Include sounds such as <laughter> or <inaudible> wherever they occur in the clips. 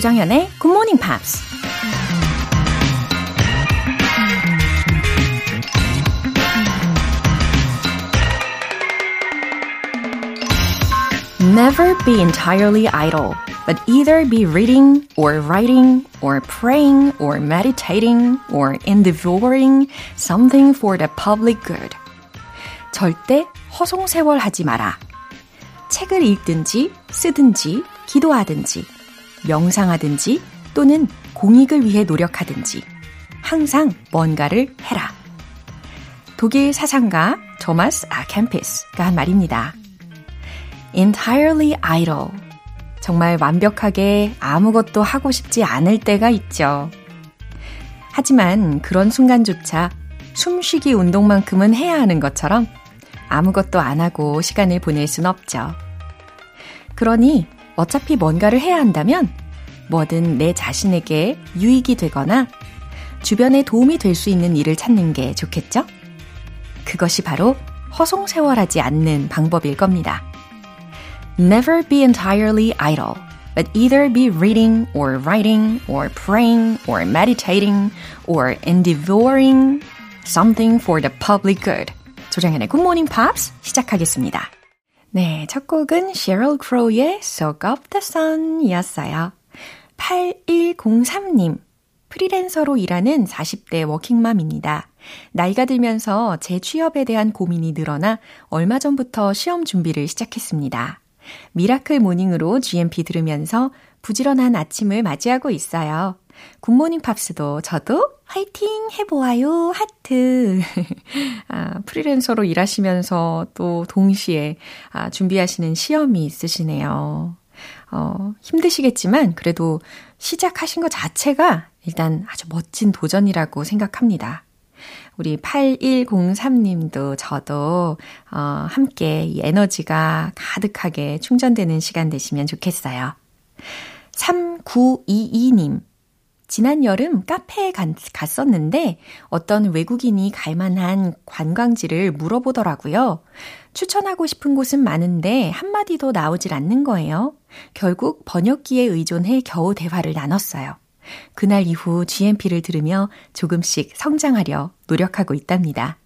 조정현의 Good Morning Pops. Never be entirely idle, but either be reading or writing or praying or meditating or endeavoring something for the public good. 절대 허송세월하지 마라. 책을 읽든지 쓰든지 기도하든지 명상하든지 또는 공익을 위해 노력하든지 항상 뭔가를 해라. 독일 사상가 토마스 아캠피스가 한 말입니다. entirely idle. 정말 완벽하게 아무것도 하고 싶지 않을 때가 있죠. 하지만 그런 순간조차 숨쉬기 운동만큼은 해야 하는 것처럼 아무것도 안 하고 시간을 보낼 순 없죠. 그러니 어차피 뭔가를 해야 한다면 뭐든 내 자신에게 유익이 되거나 주변에 도움이 될 수 있는 일을 찾는 게 좋겠죠? 그것이 바로 허송세월하지 않는 방법일 겁니다. Never be entirely idle, but either be reading or writing or praying or meditating or endeavoring something for the public good. 조정현의 Good Morning Pops 시작하겠습니다. 네, 첫 곡은 Sheryl Crow의 Soak Up the Sun 이었어요. 8103님, 프리랜서로 일하는 40대 워킹맘입니다. 나이가 들면서 재취업에 대한 고민이 늘어나 얼마 전부터 시험 준비를 시작했습니다. miracle morning으로 GMP 들으면서 부지런한 아침을 맞이하고 있어요. 굿모닝 팝스도 저도 화이팅 해보아요 하트. <laughs> 아, 프리랜서로 일하시면서 또 동시에 아, 준비하시는 시험이 있으시네요. 어, 힘드시겠지만 그래도 시작하신 것 자체가 일단 아주 멋진 도전이라고 생각합니다. 우리 8103님도 저도 어, 함께 이 에너지가 가득하게 충전되는 시간 되시면 좋겠어요. 3922님. 지난 여름 카페에 갔었는데 어떤 외국인이 갈 만한 관광지를 물어보더라고요. 추천하고 싶은 곳은 많은데 한마디도 나오질 않는 거예요. 결국 번역기에 의존해 겨우 대화를 나눴어요. 그날 이후 GMP를 들으며 조금씩 성장하려 노력하고 있답니다.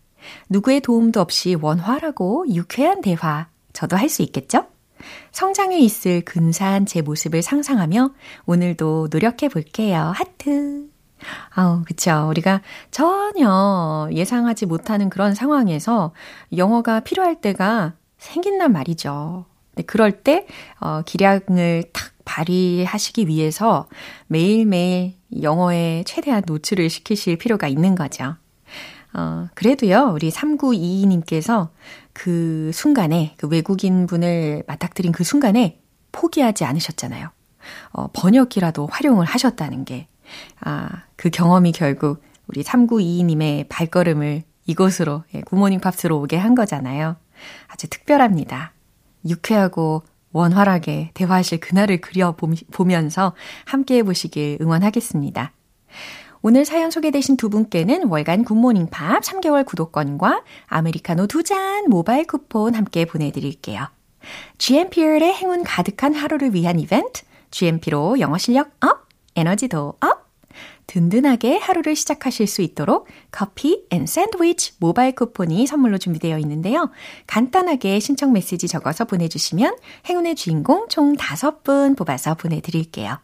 누구의 도움도 없이 원활하고 유쾌한 대화, 저도 할 수 있겠죠? 성장해 있을 근사한 제 모습을 상상하며 오늘도 노력해 볼게요. 하트. 아우, 그쵸. 우리가 전혀 예상하지 못하는 그런 상황에서 영어가 필요할 때가 생긴단 말이죠. 네, 그럴 때, 어, 기량을 탁 발휘하시기 위해서 매일매일 영어에 최대한 노출을 시키실 필요가 있는 거죠. 어, 그래도요, 우리 3922님께서 그 순간에, 그 외국인 분을 맞닥뜨린 그 순간에 포기하지 않으셨잖아요. 어, 번역기라도 활용을 하셨다는 게, 아, 그 경험이 결국 우리 3922님의 발걸음을 이곳으로, 예, Good Morning Pops로 오게 한 거잖아요. 아주 특별합니다. 유쾌하고 원활하게 대화하실 그날을 그려보면서 함께 해보시길 응원하겠습니다. 오늘 사연 소개되신 두 분께는 월간 Good Morning Pops 3개월 구독권과 아메리카노 두 잔 모바일 쿠폰 함께 보내드릴게요. GMP의 행운 가득한 하루를 위한 이벤트, GMP로 영어 실력 up, 에너지도 up, 든든하게 하루를 시작하실 수 있도록 커피 and 샌드위치 모바일 쿠폰이 선물로 준비되어 있는데요. 간단하게 신청 메시지 적어서 보내주시면 행운의 주인공 총 5분 뽑아서 보내드릴게요.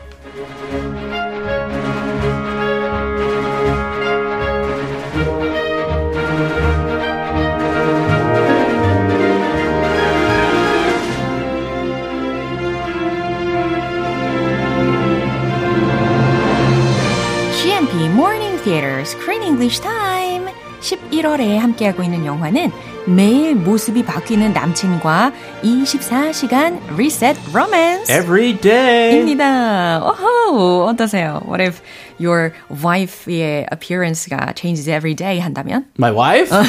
Theater Screen English Time 11월에 함께하고 있는 영화는 매일 모습이 바뀌는 남친과 24시간 reset romance. Every day. 입니다. 오호, 어떠세요? What if your wife의 appearance가 changes every day 한다면? My wife? 어,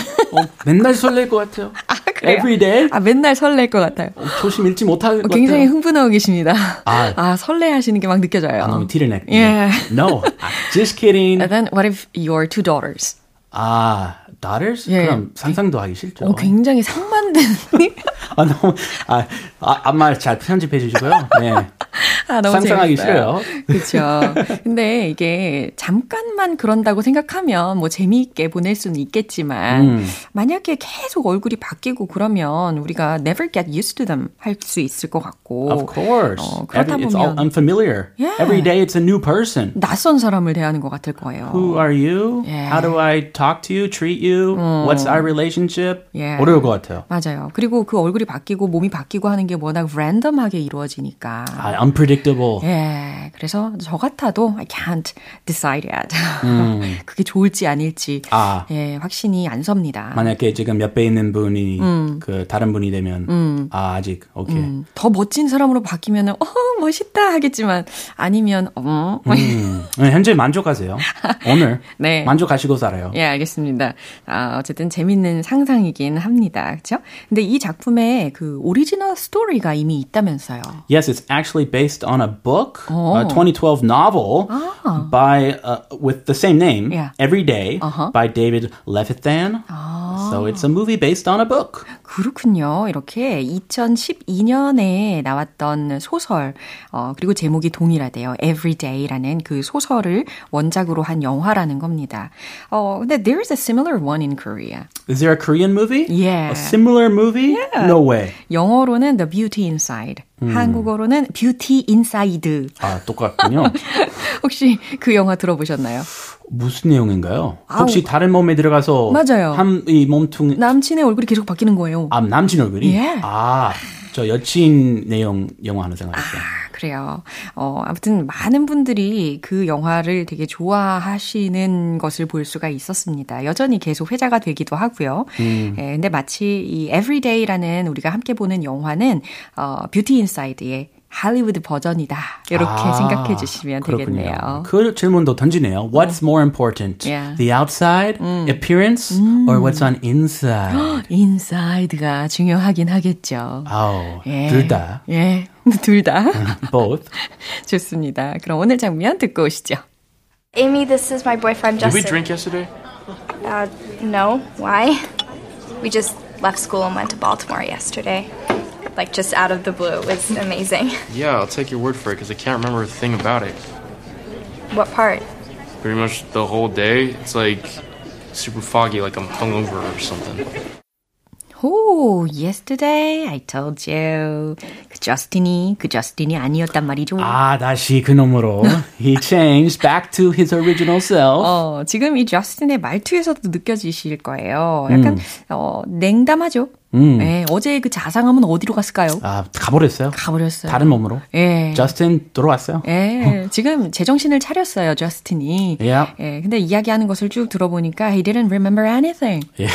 맨날 설렐 것 같아요. 아? Every day? 아, 맨날 설렐 것 같아요. 조심 잃지 못할 것 굉장히 같아요. 흥분하고 계십니다. 아. 아, 설레하시는 게 막 느껴져요. 아, 너무 티를 내. Yeah. No, just kidding. And then what if your two daughters? 아, daughters? 예. 그럼 상상도 하기 싫죠. 어, 굉장히 상 반된. 아, 너무, 아, 아, 아마 잘 편집해 주시고요. 네. 아, 너무 상상하기 재밌어요. 싫어요. 그렇죠. 근데 이게 잠깐만 그런다고 생각하면 뭐 재미있게 보낼 수는 있겠지만 음. 만약에 계속 얼굴이 바뀌고 그러면 우리가 never get used to them 할 수 있을 것 같고 Of course. 어, 그러다 Every, it's all 보면 unfamiliar. Yeah. Every day it's a new person. 낯선 사람을 대하는 것 같을 거예요. Who are you? Yeah. How do I talk to you, treat you? What's our relationship? Yeah. 어려울 것 같아요. 맞아요. 그리고 그 얼굴이 바뀌고 몸이 바뀌고 하는 게 워낙 랜덤하게 이루어지니까. 아, unpredictable. 예, 그래서 저 같아도 I can't decide yet. <laughs> 그게 좋을지 아닐지 아. 예, 확신이 안 섭니다. 만약에 지금 옆에 있는 분이 그 다른 분이 되면 아 아직 오케이 음, 더 멋진 사람으로 바뀌면은 어 멋있다 하겠지만 아니면 어 음, 네, 현재 만족하세요 <laughs> 오늘 네. 만족하시고 살아요 예, 알겠습니다. 아, 어쨌든 재밌는 상상이긴 합니다. 그렇죠? 근데 이 작품에 그 오리지널 스토리가 이미 있다면서요. Yes, it's actually based on a book, Oh. a 2012 novel by uh, with the same name, Yeah. Every Day, Uh-huh. by David Levithan. So it's a movie based on a book. 그렇군요. 이렇게 2012년에 나왔던 소설, 어, 그리고 제목이 동일하대요. Everyday라는 그 소설을 원작으로 한 영화라는 겁니다. 어, 근데 there's a similar one in Korea. Is there a Korean movie? Yeah. A similar movie? No way. 영어로는 The Beauty Inside, 한국어로는 Beauty Inside. 아, 똑같군요. <laughs> 혹시 그 영화 들어보셨나요? 무슨 내용인가요? 아우. 혹시 다른 몸에 들어가서 맞아요. 한 이 몸통 남친의 얼굴이 계속 바뀌는 거예요. 아, 남친 얼굴이? 예. 아, 저 여친 내용 영화 하나 생각했어요. 아, 그래요. 어, 아무튼 많은 분들이 그 영화를 되게 좋아하시는 것을 볼 수가 있었습니다. 여전히 계속 회자가 되기도 하고요. 예, 근데 마치 이 Everyday라는 우리가 함께 보는 영화는 어, 뷰티 인사이드의 할리우드 버전이다. 이렇게 아, 생각해 주시면 그렇군요. 되겠네요. 그 질문도 던지네요. What's more important? Yeah. The outside appearance or what's on inside? <gasps> 인사이드가 중요하긴 하겠죠. 아우, 예. 둘 다. 예, <laughs> 둘 다. <laughs> Both. <laughs> 좋습니다. 그럼 오늘 장면 듣고 오시죠. Amy, this is my boyfriend Did Justin. we drink yesterday? Uh, no. Why? We just left school and went to Baltimore yesterday. Like just out of the blue. It was amazing. <laughs> Yeah, I'll take your word for it because I can't remember a thing about it. What part? Pretty much the whole day, it's like super foggy, like I'm hungover or something. 오, yesterday I told you. 그 저스틴이 그 저스틴이 아니었단 말이죠. 아, 다시 그 놈으로. He changed back to his original self. 어, 지금 이 저스틴의 말투에서도 느껴지실 거예요. 약간 어, 냉담하죠. 네, 어제 그 자상함은 어디로 갔을까요? 아, 가버렸어요. 가버렸어요. 다른 몸으로. 예. 저스틴 돌아왔어요. 예, 지금 제정신을 차렸어요, 저스틴이. Yeah. 예, 근데 이야기하는 것을 쭉 들어보니까 he didn't remember anything. 예.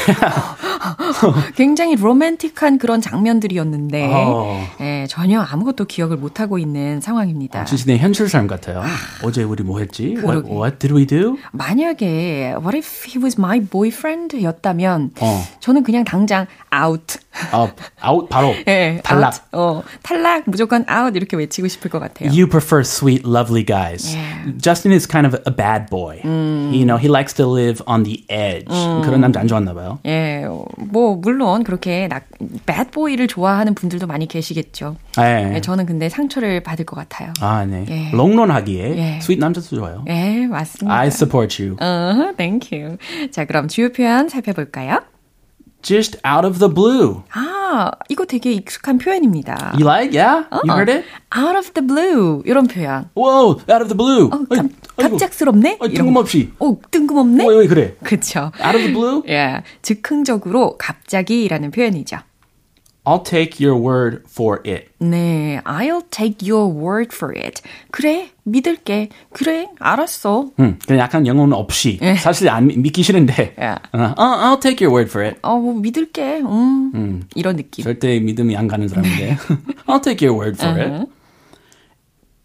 <laughs> 굉장히 로맨틱한 그런 장면들이었는데 어. 예, 전혀 아무것도 기억을 못 하고 있는 상황입니다. 진짜 내 현실 삶 같아요. 어제 우리 뭐 했지? What, what did we do? 만약에 what if he was my boyfriend였다면 어. 저는 그냥 당장 out. 아, 아웃 바로 예, 탈락. out. 어, 탈락 무조건 out 이렇게 외치고 싶을 것 같아요. You prefer sweet, lovely guys. Yeah. Justin is kind of a bad boy. You know, he likes to live on the edge. 그런 남자 안 좋았나 봐요. 예, 어, 뭐 물론 그렇게 나, bad boy를 좋아하는 분들도 많이 계시겠죠. 예. 예, 저는 근데 상처를 받을 것 같아요. 아, 네. 예. 롱런하기에 예. sweet 남자도 좋아요. 예, 맞습니다. I support you. uh thank you. 자, 그럼 주요 표현 살펴볼까요? Just out of the blue. 아, 이거 되게 익숙한 표현입니다. You like? Yeah? You heard it? out of the blue 이런 표현. Whoa, out of the blue. 어, 갑, 아이고. 갑작스럽네? 아이, 뜬금없이. 거. 어, 뜬금없네? 왜, 왜 그래? 그쵸. Out of the blue? 예, 즉흥적으로 갑자기라는 표현이죠. I'll take your word for it. 네, I'll take your word for it. 그래, 믿을게. 그래, 알았어. 음, 그냥 약간 영혼 없이 사실 안 믿기 싫은데. 예. 어, I'll take your word for it. 어, 뭐 믿을게. 음, 이런 느낌. 절대 믿음이 안 가는 사람인데. I'll take your word for it.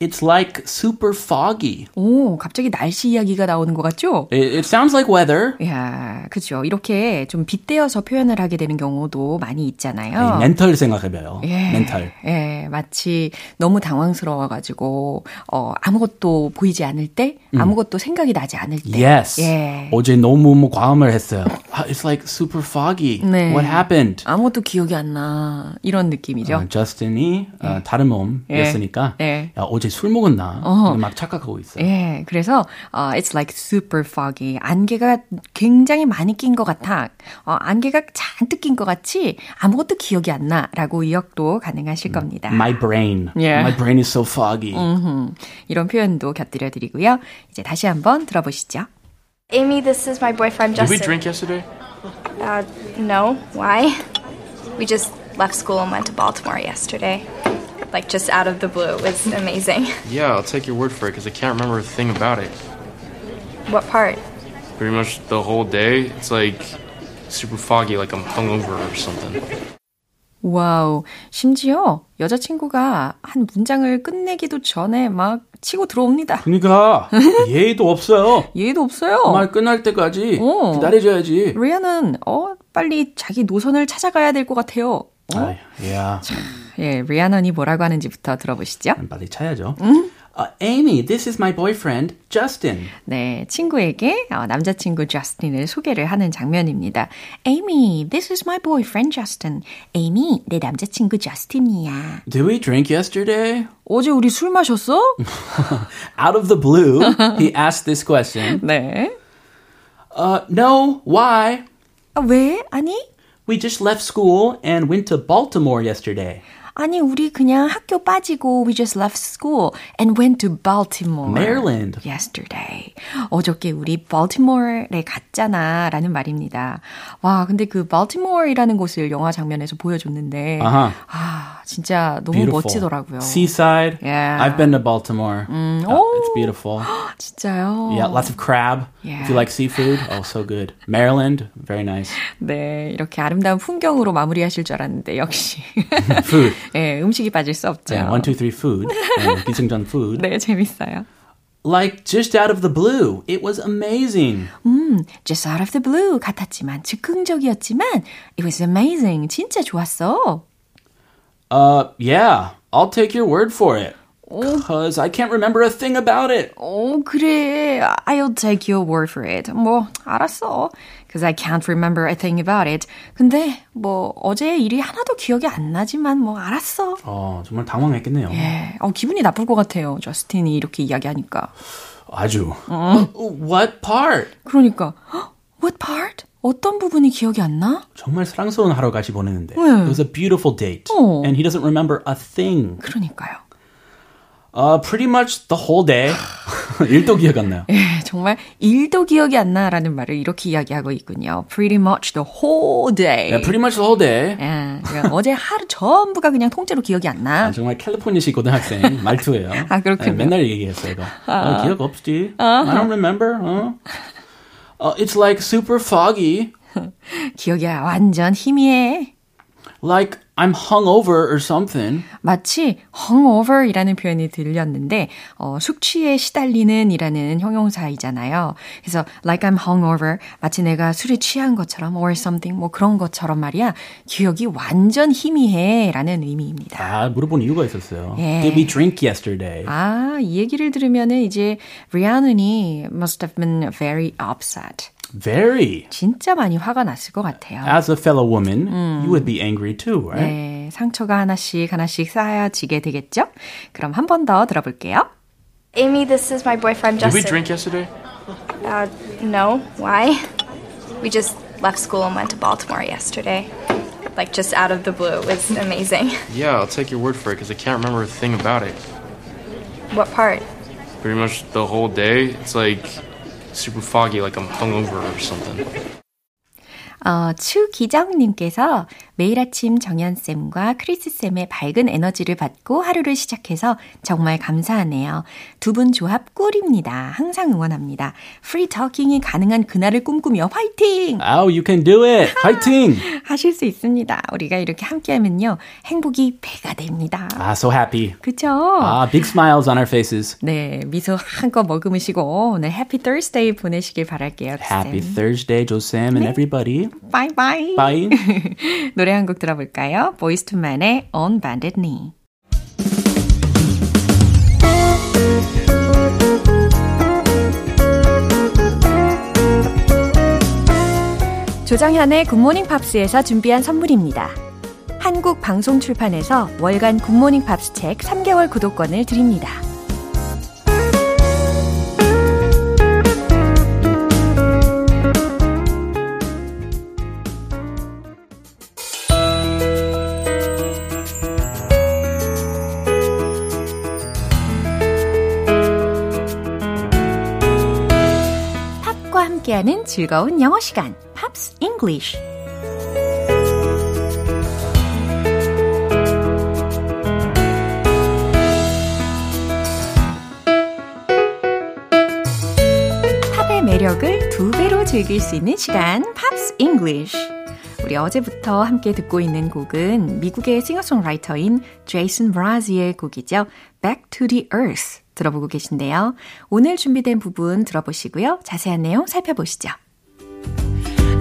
It's like super foggy. 오, 갑자기 날씨 이야기가 나오는 것 같죠? It, it sounds like weather. 야, 그죠. 이렇게 좀 빗대어서 표현을 하게 되는 경우도 많이 있잖아요. 멘탈 생각해봐요. 예. 멘탈. 예, 마치 너무 당황스러워가지고, 어, 아무것도 보이지 않을 때, 아무것도 생각이 나지 않을 때. Yes. 예. 어제 너무 뭐 과음을 했어요. Ah, It's like super foggy. 네. What happened? 아무것도 기억이 안 나. 이런 느낌이죠. 어, 저스틴이 어, 다른 몸이었으니까 예. 야, 어제 술 먹었나 막 착각하고 있어요. 예, 그래서 어, it's like super foggy. 안개가 굉장히 많이 낀 것 같아. 어, 안개가 잔뜩 낀 것 같이 아무것도 기억이 안 나라고 의역도 가능하실 겁니다. My brain. Yeah. My brain is so foggy. 음, 이런 표현도 곁들여 드리고요. 이제 다시 한번 들어보시죠. Amy, this is my boyfriend Did we Justin. drink yesterday? Uh, no. Why? We just left school and went to Baltimore yesterday. Like just out of the blue. It was amazing. Yeah, I'll take your word for it because I can't remember a thing about it. What part? Pretty much the whole day. It's like super foggy, like I'm hungover or something. Wow. 심지어 여자친구가 한 문장을 끝내기도 전에 막 치고 들어옵니다. 그러니까 예의도 없어요. 예의도 없어요. 말 끝날 때까지 어. 기다려줘야지. 리아넌 어 빨리 자기 노선을 찾아가야 될 것 같아요. 어? 아, 야, 예, 리아넌이 뭐라고 하는지부터 들어보시죠. 빨리 차야죠. Uh, Amy, this is my boyfriend, Justin. 네, 친구에게 어, 남자친구 저스틴을 소개를 하는 장면입니다. Amy, this is my boyfriend Justin. Amy, 내 남자친구 저스틴이야. Did we drink yesterday? 어제 우리 술 마셨어? Out of the blue, he asked this question. 네. Uh, no, why? 아, 왜? 아니? We just left school and went to Baltimore yesterday. 아니, 우리 그냥 학교 빠지고 we just left school and went to Baltimore. Maryland. yesterday. 어저께 우리 baltimore에 갔잖아 라는 말입니다. 와, 근데 그 baltimore이라는 곳을 영화 장면에서 보여줬는데 아하. 아, 진짜 너무 Beautiful. 멋지더라고요. Seaside. Yeah. I've been to Baltimore. Uh, it's beautiful. 진짜요? Yeah, lots of crab. Yeah. If you like seafood, oh, so good. Maryland, very nice. 네, 이렇게 아름다운 풍경으로 마무리하실 줄 알았는데 역시 Food. 예, 음식이 빠질 수 없죠. Yeah, one, two, three, food. Uh, 기승전 food. 네, 재밌어요. Like just out of the blue. It was amazing. 음, just out of the blue 같았지만 즉흥적이었지만 it was amazing. 진짜 좋았어. Uh, yeah, I'll take your word for it. Cause I can't remember a thing about it. 오, 그래. I'll take your word for it. 뭐, 알았어. Because I can't remember a thing about it. 근데, 뭐, 어제 일이 하나도 기억이 안 나지만, 뭐, 알았어. 어, 정말 당황했겠네요. 예, 어, 기분이 나쁠 것 같아요. 저스틴이 이렇게 이야기하니까. 아주. What part? 그러니까, "헉, what part? 어떤 부분이 기억이 안 나? 정말 사랑스러운 하루 같이 보내는데. 네. It was a beautiful date. 어. And he doesn't remember a thing. 그러니까요. Uh, pretty much the whole day. 일도 기억 안 나요. 예, 정말 일도 기억이 안 나라는 말을 이렇게 이야기하고 있군요. Pretty much the whole day. Yeah, pretty much the whole day. 예, 그러니까 어제 하루 전부가 그냥 통째로 기억이 안 나. 아, 정말 캘리포니아식 고등학생 말투예요. 아, 그렇군요. 네, 맨날 얘기했어요, 이거. 어, 기억 없지? I don't remember. 어? Uh, it's like super foggy. <laughs> 기억이 완전 희미해. Like I'm hungover or something. 마치 hungover이라는 표현이 들렸는데 어, 숙취에 시달리는 이라는 형용사이잖아요. 그래서 like I'm hungover 마치 내가 술에 취한 것처럼 or something 뭐 그런 것처럼 말이야. 기억이 완전 희미해라는 의미입니다. 아, 물어본 이유가 있었어요. 예. Did we drink yesterday? 아, 이 얘기를 들으면은 이제 리아는이 must have been very upset. Very. 진짜 많이 화가 났을 것 같아요. As a fellow woman, you would be angry too, right? 네, 상처가 하나씩 하나씩 쌓여지게 되겠죠? 그럼 한 번 더 들어볼게요. Amy, this is my boyfriend Did we Justin. drink yesterday? Uh, no. Why? We just left school and went to Baltimore yesterday. Like just out of the blue. It was amazing. <laughs> Yeah, I'll take your word for it because I can't remember a thing about it. What part? Pretty much the whole day. It's like super foggy, like I'm hungover or something. 어, 추기정님께서 매일 아침 정연쌤과 크리스쌤의 밝은 에너지를 받고 하루를 시작해서 정말 감사하네요. 두 분 조합 꿀입니다. 항상 응원합니다. Free talking이 가능한 그날을 꿈꾸며 화이팅! Oh, you can do it! 화이팅! 하실 수 있습니다. 우리가 이렇게 함께하면요. 행복이 배가 됩니다. Ah, so happy. 그쵸? Ah, big smiles on our faces. 네, 미소 한껏 머금으시고 오늘 Happy Thursday 보내시길 바랄게요. Happy Thursday, Josem and 네. everybody. Bye bye. Bye. <laughs> 노래 한 곡 들어볼까요? Men의 On Bended Knee. 조장현의 굿모닝 팝스에서 준비한 선물입니다. 한국 방송 출판에서 월간 굿모닝 팝스 책 3개월 구독권을 드립니다. 즐거운 영어 시간, 팝스 잉글리쉬. 팝의 매력을 두 배로 즐길 수 있는 시간, Pops English. 우리 어제부터 함께 듣고 있는 곡은 미국의 싱어송라이터인 제이슨 므라즈의 곡이죠. Back to the Earth 들어보고 계신데요. 오늘 준비된 부분 들어보시고요. 자세한 내용 살펴보시죠.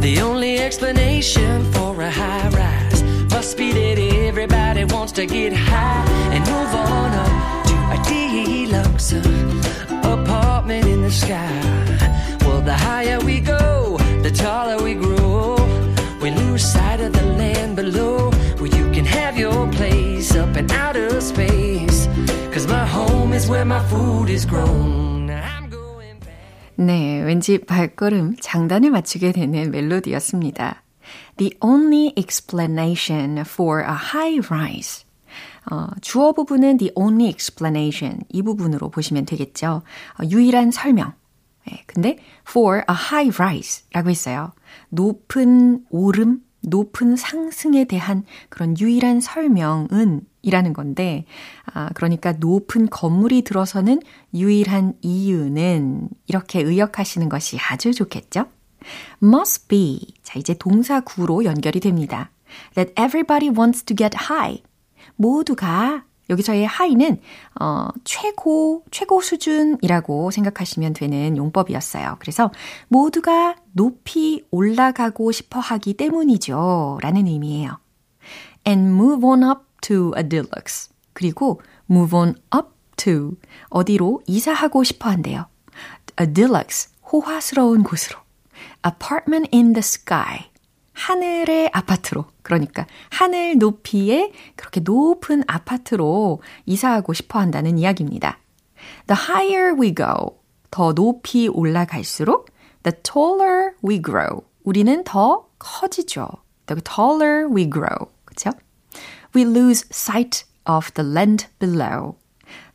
The only explanation for a high rise must be that everybody wants to get high and move on up to a deluxe apartment in the sky. 네, 왠지 발걸음 장단을 맞추게 되는 멜로디였습니다. The only explanation for a high rise. 어, 주어 부분은 the only explanation 이 부분으로 보시면 되겠죠. 어, 유일한 설명. 네, 근데 for a high rise라고 했어요. 높은 오름, 높은 상승에 대한 그런 유일한 설명은 이라는 건데, 아, 그러니까 높은 건물이 들어서는 유일한 이유는 이렇게 의역하시는 것이 아주 좋겠죠? must be. 자, 이제 동사 구로 연결이 됩니다. that everybody wants to get high. 모두가 여기서의 high는 어, 최고 최고 수준이라고 생각하시면 되는 용법이었어요. 그래서 모두가 높이 올라가고 싶어 하기 때문이죠라는 의미예요. and move on up to a deluxe. 그리고 move on up to 어디로 이사하고 싶어 한대요. a deluxe 호화스러운 곳으로. apartment in the sky. 하늘의 아파트로. 그러니까 하늘 높이의 그렇게 높은 아파트로 이사하고 싶어 한다는 이야기입니다. The higher we go. 더 높이 올라갈수록 the taller we grow. 우리는 더 커지죠. The taller we grow. 그렇죠? We lose sight of the land below.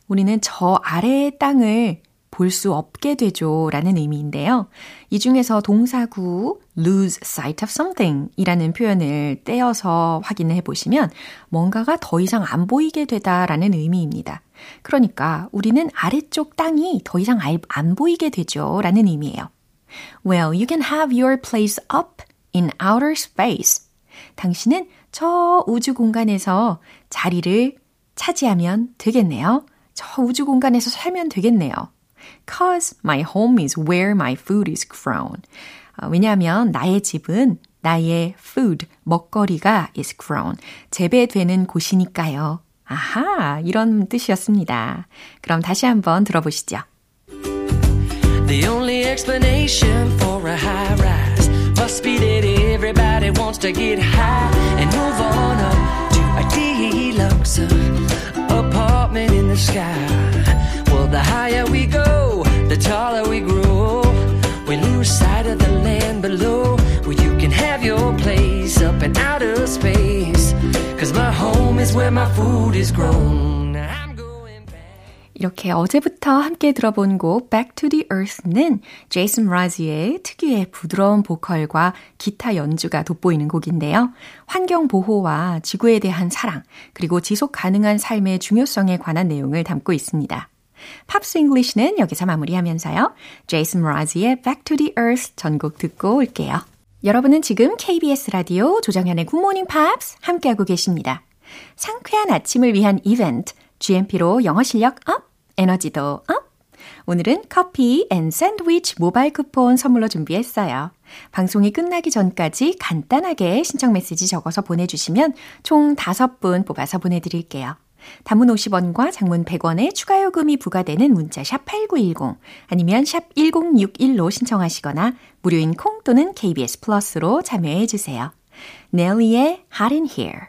우리는 저 아래의 땅을 볼 수 없게 되죠. 라는 의미인데요. 이 중에서 동사구 lose sight of something 이라는 표현을 떼어서 확인해 보시면 뭔가가 더 이상 안 보이게 되다라는 의미입니다. 그러니까 우리는 아래쪽 땅이 더 이상 안 보이게 되죠. 라는 의미예요. Well, you can have your place up in outer space. 당신은 저 우주 공간에서 자리를 차지하면 되겠네요. 저 우주 공간에서 살면 되겠네요. Cause my home is where my food is grown. 어, 왜냐하면 나의 집은 나의 food, 먹거리가 is grown. 재배되는 곳이니까요. 아하, 이런 뜻이었습니다. 그럼 다시 한번 들어보시죠. The only explanation for a high wants to get high and move on up to a deluxe apartment in the sky. Well, the higher we go, the taller we grow. We lose sight of the land below where you can have your place up in outer space. Cause my home is where my food is grown. 이렇게 어제부터 함께 들어본 곡 Back to the Earth는 제이슨 므라즈의 특유의 부드러운 보컬과 기타 연주가 돋보이는 곡인데요. 환경 보호와 지구에 대한 사랑, 그리고 지속 가능한 삶의 중요성에 관한 내용을 담고 있습니다. Pops English는 여기서 마무리하면서요. 제이슨 므라즈의 Back to the Earth 전곡 듣고 올게요. 여러분은 지금 KBS 라디오 조정현의 Good Morning Pops 함께하고 계십니다. 상쾌한 아침을 위한 이벤트 GMP로 영어 실력 up, 에너지도 up. 오늘은 커피 and 샌드위치 모바일 쿠폰 선물로 준비했어요. 방송이 끝나기 전까지 간단하게 신청 메시지 적어서 보내주시면 총 5분 뽑아서 보내드릴게요. 단문 50원과 장문 100원의 추가 요금이 부과되는 문자 샵 8910 아니면 샵 1061로 신청하시거나 무료인 콩 또는 KBS 플러스로 참여해 주세요. 넬리의 Hot in Here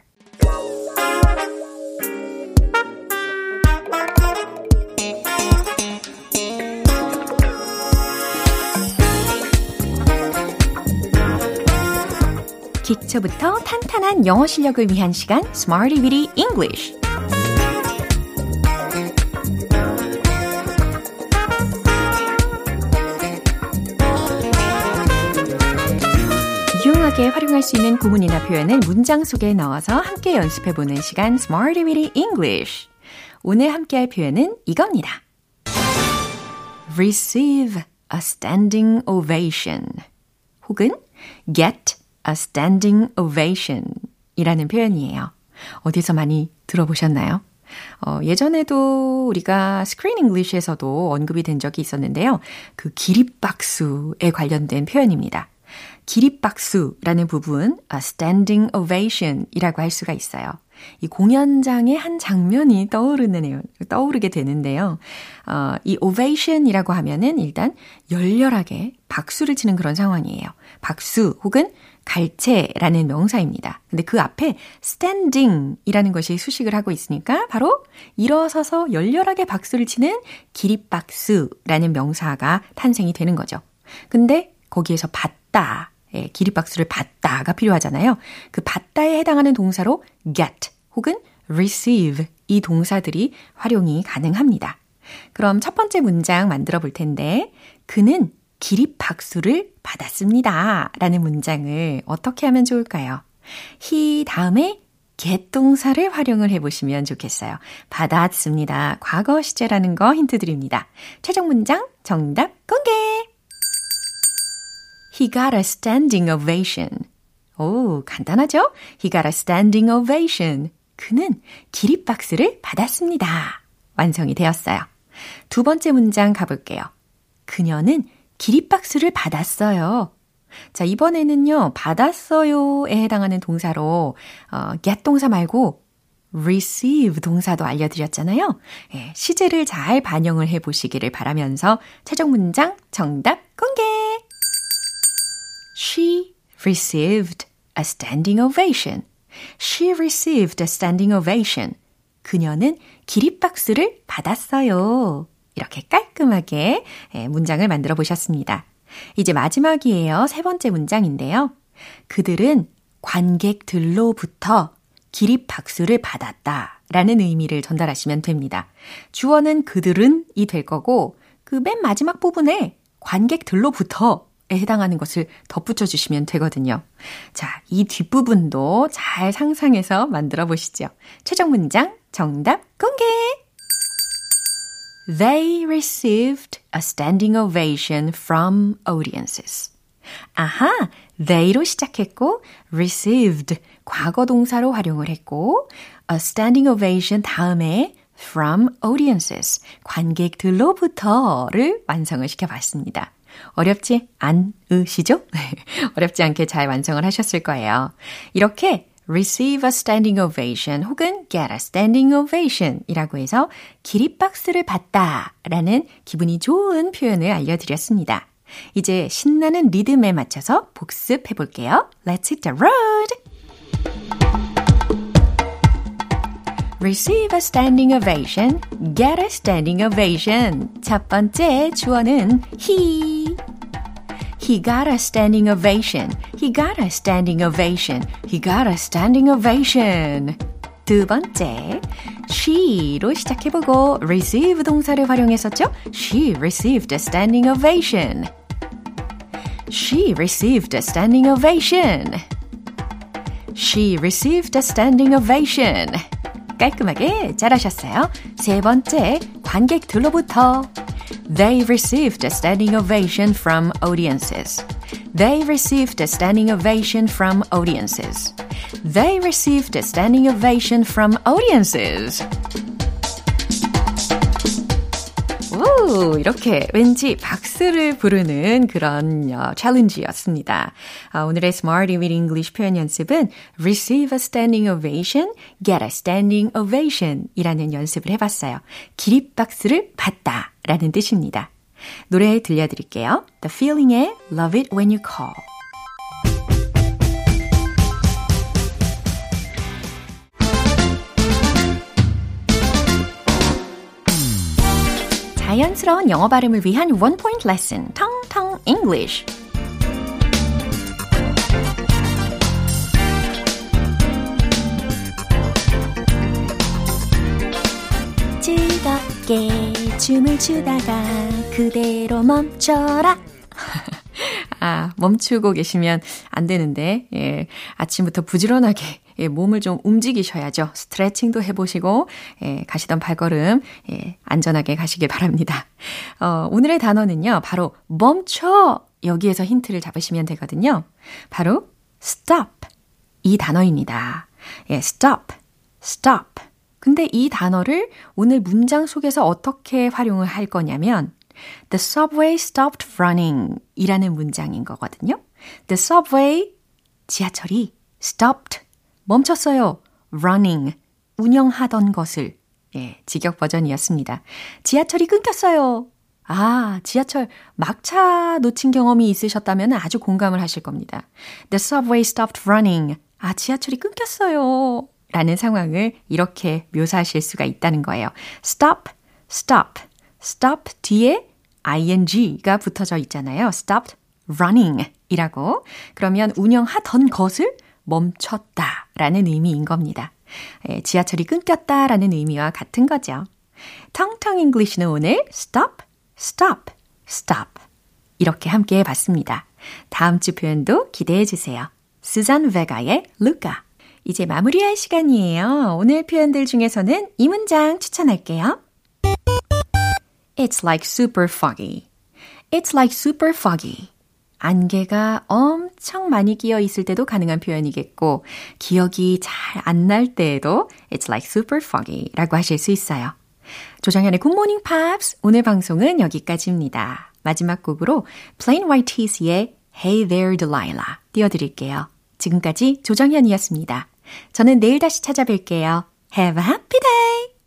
기초부터 탄탄한 영어 실력을 위한 시간 Smarty Weedy English. 유용하게 활용할 수 있는 구문이나 표현을 문장 속에 넣어서 함께 연습해보는 시간 Smarty Weedy English. 오늘 함께할 표현은 이겁니다. receive a standing ovation. 혹은 get a standing ovation 이라는 표현이에요. 어디서 많이 들어보셨나요? 어, 예전에도 우리가 Screen English에서도 언급이 된 적이 있었는데요. 그 기립박수에 관련된 표현입니다. 기립박수라는 부분, a standing ovation 이라고 할 수가 있어요. 이 공연장의 한 장면이 떠오르네요. 떠오르게 되는데요. 어, 이 ovation이라고 하면은 일단 열렬하게 박수를 치는 그런 상황이에요. 박수 혹은 갈채라는 명사입니다. 근데 그 앞에 standing이라는 것이 수식을 하고 있으니까 바로 일어서서 열렬하게 박수를 치는 기립박수라는 명사가 탄생이 되는 거죠. 근데 거기에서 받다, 예, 기립박수를 받다가 필요하잖아요. 그 받다에 해당하는 동사로 get 혹은 receive 이 동사들이 활용이 가능합니다. 그럼 첫 번째 문장 만들어 볼 텐데, 그는 기립박수를 받았습니다. 라는 문장을 어떻게 하면 좋을까요? he 다음에 동사를 활용을 해보시면 좋겠어요. 받았습니다. 과거 시제라는 거 힌트 드립니다. 최종 문장 정답 공개! He got a standing ovation. 오, 간단하죠? He got a standing ovation. 그는 기립박수를 받았습니다. 완성이 되었어요. 두 번째 문장 가볼게요. 그녀는 기립박수를 받았어요. 자, 이번에는요, 받았어요에 해당하는 동사로, 어, get 동사 말고 receive 동사도 알려드렸잖아요. 예, 시제를 잘 반영을 해 보시기를 바라면서 최종 문장 정답 공개! She received a standing ovation. She received a standing ovation. 그녀는 기립박수를 받았어요. 이렇게 깔끔하게 문장을 만들어 보셨습니다. 이제 마지막이에요. 세 번째 문장인데요. 그들은 관객들로부터 기립 박수를 받았다. 라는 의미를 전달하시면 됩니다. 주어는 그들은 이 될 거고, 그 맨 마지막 부분에 관객들로부터 에 해당하는 것을 덧붙여 주시면 되거든요. 자, 이 뒷부분도 잘 상상해서 만들어 보시죠. 최종 문장 정답 공개! They received a standing ovation from audiences. 아하, they로 시작했고, received 과거 동사로 활용을 했고, a standing ovation 다음에 from audiences 관객들로부터를 완성을 시켜봤습니다. 어렵지 않으시죠? 어렵지 않게 잘 완성을 하셨을 거예요. 이렇게 receive a standing ovation 혹은 get a standing ovation 이라고 해서 기립박수를 받다 라는 기분이 좋은 표현을 알려드렸습니다. 이제 신나는 리듬에 맞춰서 복습해 볼게요. Let's hit the road! receive a standing ovation, get a standing ovation. 첫 번째 주어는 he. He got a standing ovation. He got a standing ovation. He got a standing ovation. 두 번째, she로 시작해보고 receive 동사를 활용했었죠? She received a standing ovation. She received a standing ovation. She received a standing ovation. 깔끔하게 잘하셨어요. 세 번째, 관객들로부터 They received a standing ovation from audiences. They received a standing ovation from audiences. They received a standing ovation from audiences. 오, 이렇게 왠지 박수를 부르는 그런 어, 챌린지였습니다. 아, 오늘의 Smarty with English 표현 연습은 receive a standing ovation, get a standing ovation 이라는 연습을 해봤어요. 기립박수를 받다 라는 뜻입니다. 노래 들려드릴게요. The Feeling의 Love It When You Call. 자연스러운 영어 발음을 위한 원 포인트 레슨, 텅텅 English. 즐겁게 춤을 추다가 그대로 멈춰라. <laughs> 아, 멈추고 계시면 안 되는데, 예, 아침부터 부지런하게 예, 몸을 좀 움직이셔야죠. 스트레칭도 해보시고, 예, 가시던 발걸음, 예, 안전하게 가시길 바랍니다. 어, 오늘의 단어는요, 바로 멈춰! 여기에서 힌트를 잡으시면 되거든요. 바로 stop. 이 단어입니다. 예, stop, stop. 근데 이 단어를 오늘 문장 속에서 어떻게 활용을 할 거냐면, The subway stopped running 이라는 문장인 거거든요. The subway, 지하철이 stopped 멈췄어요. running, 운영하던 것을. 예, 직역 버전이었습니다. 지하철이 끊겼어요. 아, 지하철 막차 놓친 경험이 있으셨다면 아주 공감을 하실 겁니다. The subway stopped running. 아, 지하철이 끊겼어요. 라는 상황을 이렇게 묘사하실 수가 있다는 거예요. stop, stop, stop 뒤에 ing가 붙어져 있잖아요. stopped running 이라고. 그러면 운영하던 것을 멈췄다 라는 의미인 겁니다. 예, 지하철이 끊겼다 라는 의미와 같은 거죠. 텅텅 English는 오늘 stop, stop, stop 이렇게 함께 해봤습니다. 다음 주 표현도 기대해 주세요. 수잔 베가의 루카 이제 마무리할 시간이에요. 오늘 표현들 중에서는 이 문장 추천할게요. It's like super foggy. It's like super foggy. 안개가 엄청 많이 끼어 있을 때도 가능한 표현이겠고, 기억이 잘 안 날 때에도 it's like super foggy 라고 하실 수 있어요. 조정현의 굿모닝 팝스 오늘 방송은 여기까지입니다. 마지막 곡으로 Plain White Tees의 Hey There Delilah 띄워드릴게요. 지금까지 조정현이었습니다. 저는 내일 다시 찾아뵐게요. Have a happy day!